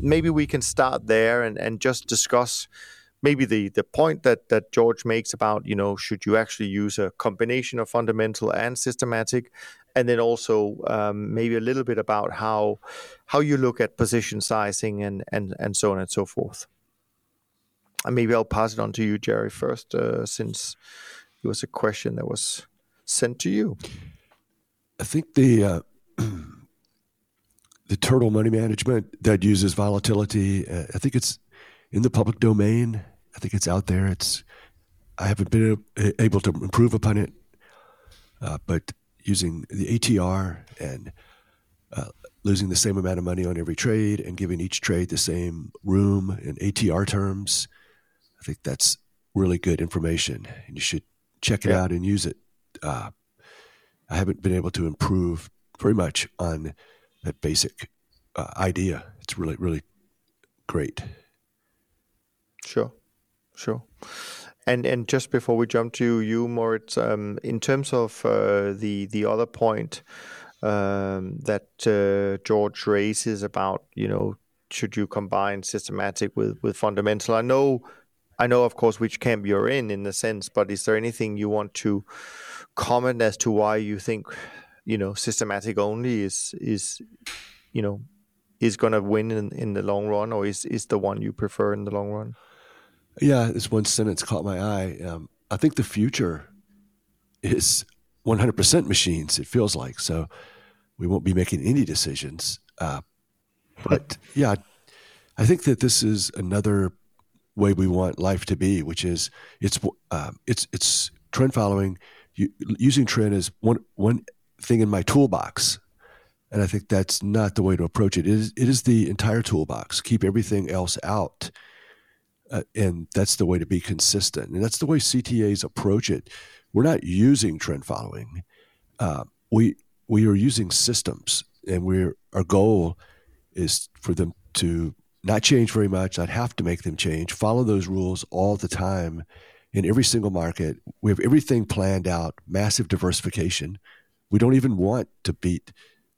maybe we can start there and, and just discuss maybe the the point that that George makes about you know should you actually use a combination of fundamental and systematic, and then also um, maybe a little bit about how how you look at position sizing and and and so on and so forth. And maybe I'll pass it on to you, Jerry, first, uh, since it was a question that was sent to you. I think the uh, the turtle money management that uses volatility. Uh, I think it's in the public domain. I think it's out there. It's I haven't been able to improve upon it, uh, but using the ATR and uh, losing the same amount of money on every trade and giving each trade the same room in ATR terms, I think that's really good information, and you should check it yeah. out and use it. Uh, I haven't been able to improve very much on that basic uh, idea. It's really, really great. Sure, sure. And and just before we jump to you, Moritz, um, in terms of uh, the the other point um, that uh, George raises about you know should you combine systematic with with fundamental? I know, I know, of course, which camp you're in in the sense, but is there anything you want to comment as to why you think you know systematic only is is you know is going to win in, in the long run, or is is the one you prefer in the long run? Yeah, this one sentence caught my eye. Um, I think the future is 100% machines. It feels like so. We won't be making any decisions. Uh, but yeah, I think that this is another way we want life to be, which is it's uh, it's it's trend following. You, using trend as one one thing in my toolbox, and I think that's not the way to approach it. It is it is the entire toolbox. Keep everything else out uh, and that's the way to be consistent. And that's the way CTAs approach it. We're not using trend following. Uh, we we are using systems, and we're our goal is for them to not change very much, not have to make them change, follow those rules all the time in every single market. We have everything planned out, massive diversification. We don't even want to beat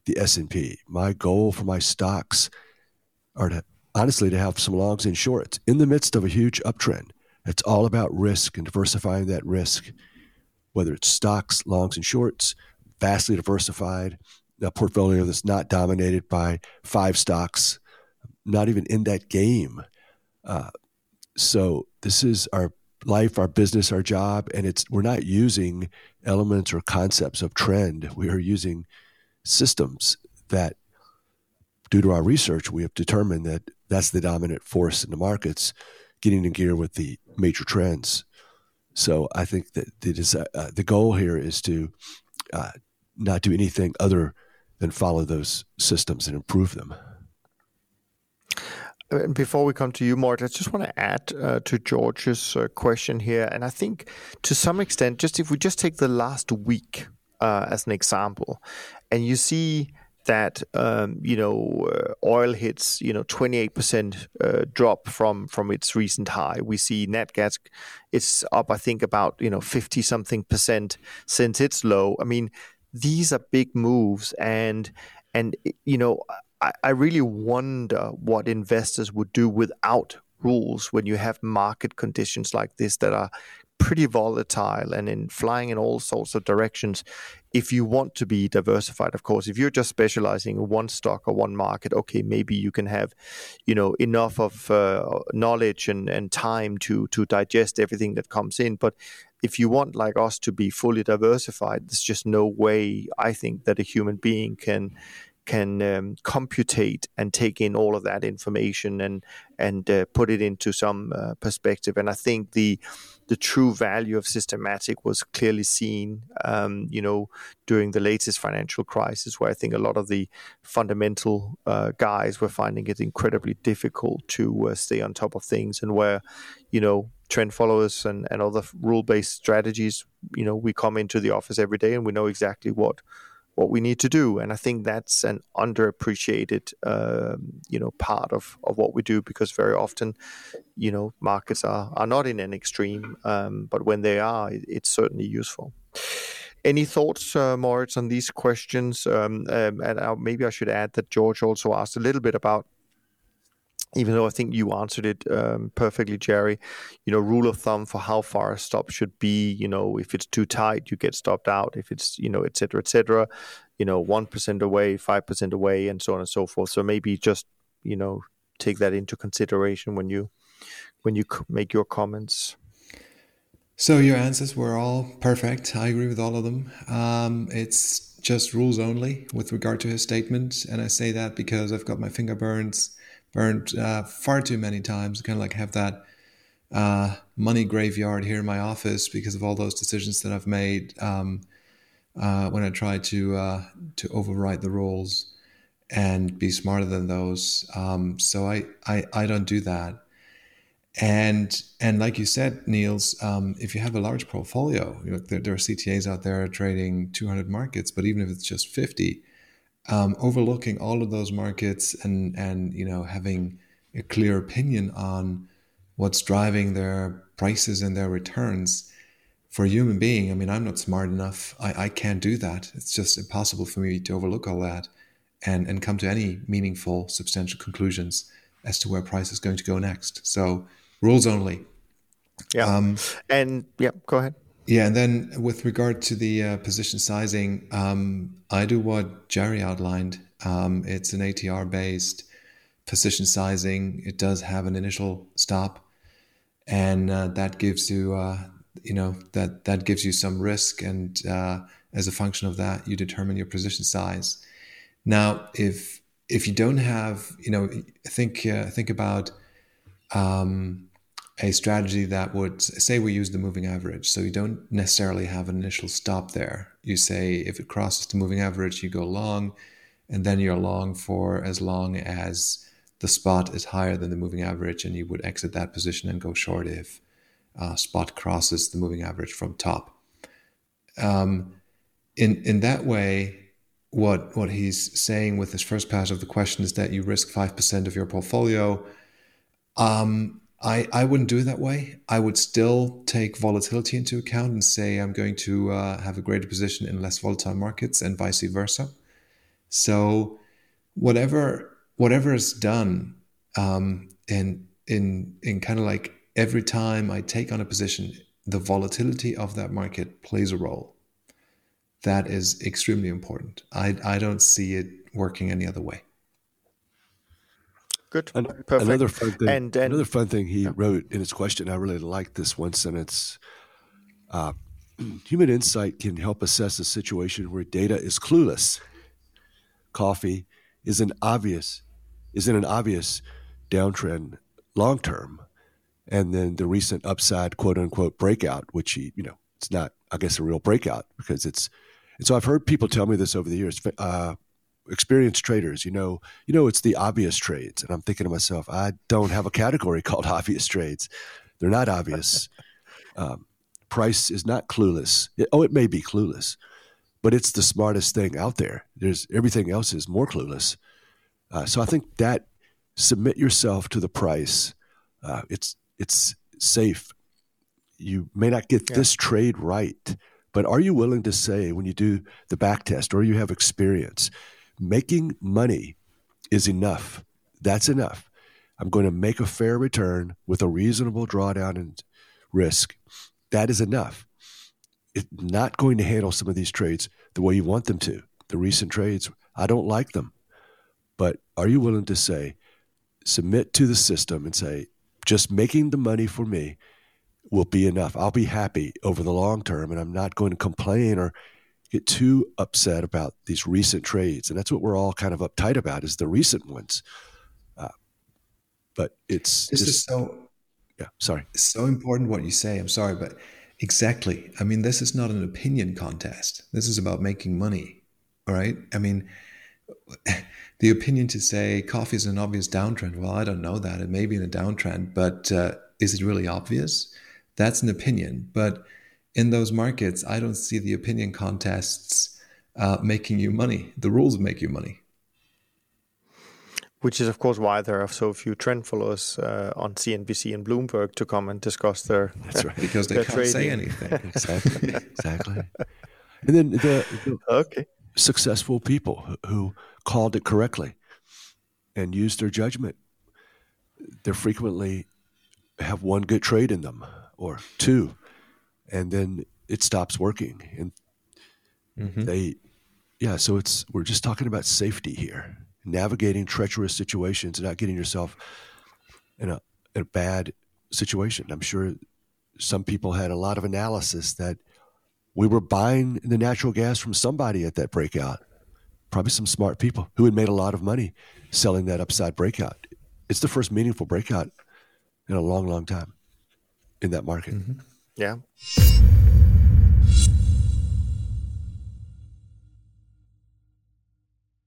the S&P. My goal for my stocks are to honestly to have some longs and shorts in the midst of a huge uptrend. It's all about risk and diversifying that risk, whether it's stocks, longs, and shorts, vastly diversified, a portfolio that's not dominated by five stocks, not even in that game. Uh, so this is our life, our business, our job, and it's we're not using elements or concepts of trend. We are using systems that due to our research, we have determined that that's the dominant force in the markets, getting in gear with the major trends. So I think that it is, uh, the goal here is to uh, not do anything other than follow those systems and improve them. Before we come to you, Mort, I just want to add uh, to George's uh, question here. And I think to some extent, just if we just take the last week uh, as an example, and you see that um, you know uh, oil hits you know 28% uh, drop from from its recent high. We see nat gas it's up I think about you know 50 something percent since its low. I mean these are big moves and and you know I, I really wonder what investors would do without rules when you have market conditions like this that are pretty volatile and in flying in all sorts of directions. If you want to be diversified of course if you're just specializing in one stock or one market okay maybe you can have you know enough of uh, knowledge and, and time to to digest everything that comes in. But if you want like us to be fully diversified there's just no way i think that a human being can can um, and take in all of that information and and uh, put it into some uh, perspective. And I think the the true value of systematic was clearly seen, um, you know, during the latest financial crisis, where I think a lot of the fundamental uh, guys were finding it incredibly difficult to uh, stay on top of things, and where, you know, trend followers and, and other rule based strategies, you know, we come into the office every day and we know exactly what what we need to do. And I think that's an underappreciated, um, you know, part of, of what we do because very often, you know, markets are, are not in an extreme, um, but when they are, it, it's certainly useful. Any thoughts, uh, Moritz, on these questions? Um, um and maybe I should add that George also asked a little bit about even though I think you answered it um, perfectly, Jerry. You know, rule of thumb for how far a stop should be. You know, if it's too tight, you get stopped out. If it's you know, et cetera, et cetera. You know, one percent away, five percent away, and so on and so forth. So maybe just you know take that into consideration when you when you make your comments. So your answers were all perfect. I agree with all of them. Um, it's just rules only with regard to his statement, and I say that because I've got my finger burns burned uh, far too many times. Kind of like have that uh, money graveyard here in my office because of all those decisions that I've made um, uh, when I try to uh, to override the rules and be smarter than those. Um, so I, I I don't do that. And and like you said, Niels, um, if you have a large portfolio, you know, there, there, are CTAs out there trading 200 markets, but even if it's just 50, um, overlooking all of those markets and and you know having a clear opinion on what's driving their prices and their returns for a human being. I mean i'm not smart enough. I, I can't do that. It's just impossible for me to overlook all that and and come to any meaningful substantial conclusions as to where price is going to go next. So rules only. Yeah. Um, and yeah go ahead yeah, and then with regard to the uh, position sizing, um, I do what Jerry outlined. Um, it's an ATR based position sizing. It does have an initial stop, and uh, that gives you, uh, you know, that that gives you some risk, and uh, as a function of that, you determine your position size. Now, if if you don't have, you know, think uh, think about. Um, a strategy that would say we use the moving average. So you don't necessarily have an initial stop there. You say if it crosses the moving average, you go long, and then you're long for as long as the spot is higher than the moving average, and you would exit that position and go short if uh, spot crosses the moving average from top. Um, in in that way, what what he's saying with this first part of the question is that you risk five percent of your portfolio. Um, I, I wouldn't do it that way. I would still take volatility into account and say I'm going to uh, have a greater position in less volatile markets and vice versa. So whatever whatever is done um, in in in kind of like every time I take on a position, the volatility of that market plays a role. That is extremely important. I I don't see it working any other way. Good. An- Perfect. Another fun thing. And, and, another fun thing he yeah. wrote in his question. I really like this one sentence. Uh, human insight can help assess a situation where data is clueless. Coffee is an obvious is in an obvious downtrend long term, and then the recent upside quote unquote breakout, which he you know it's not I guess a real breakout because it's and so I've heard people tell me this over the years. Uh, experienced traders, you know, you know, it's the obvious trades. And I'm thinking to myself, I don't have a category called obvious trades. They're not obvious. um, price is not clueless. It, oh, it may be clueless, but it's the smartest thing out there. There's everything else is more clueless. Uh, so I think that submit yourself to the price. Uh, it's it's safe. You may not get yeah. this trade right, but are you willing to say when you do the back test or you have experience? Making money is enough. That's enough. I'm going to make a fair return with a reasonable drawdown and risk. That is enough. It's not going to handle some of these trades the way you want them to. The recent trades, I don't like them. But are you willing to say, submit to the system and say, just making the money for me will be enough. I'll be happy over the long term and I'm not going to complain or get too upset about these recent trades, and that's what we're all kind of uptight about is the recent ones. Uh, but it's this just, is so yeah. Sorry, so important what you say. I'm sorry, but exactly. I mean, this is not an opinion contest. This is about making money. All right. I mean. The opinion to say coffee is an obvious downtrend. Well, I don't know that. It may be in a downtrend, but uh, is it really obvious? That's an opinion. But in those markets, I don't see the opinion contests uh, making you money. The rules make you money. Which is, of course, why there are so few trend followers uh, on CNBC and Bloomberg to come and discuss their. That's right, because they can't trading. say anything. exactly, exactly. And then the, the okay. successful people who called it correctly and used their judgment they're frequently have one good trade in them or two, and then it stops working. And mm-hmm. they, yeah, so it's we're just talking about safety here, navigating treacherous situations, and not getting yourself in a, in a bad situation. I'm sure some people had a lot of analysis that we were buying the natural gas from somebody at that breakout. Probably some smart people who had made a lot of money selling that upside breakout. It's the first meaningful breakout in a long, long time in that market. Mm-hmm. Yeah.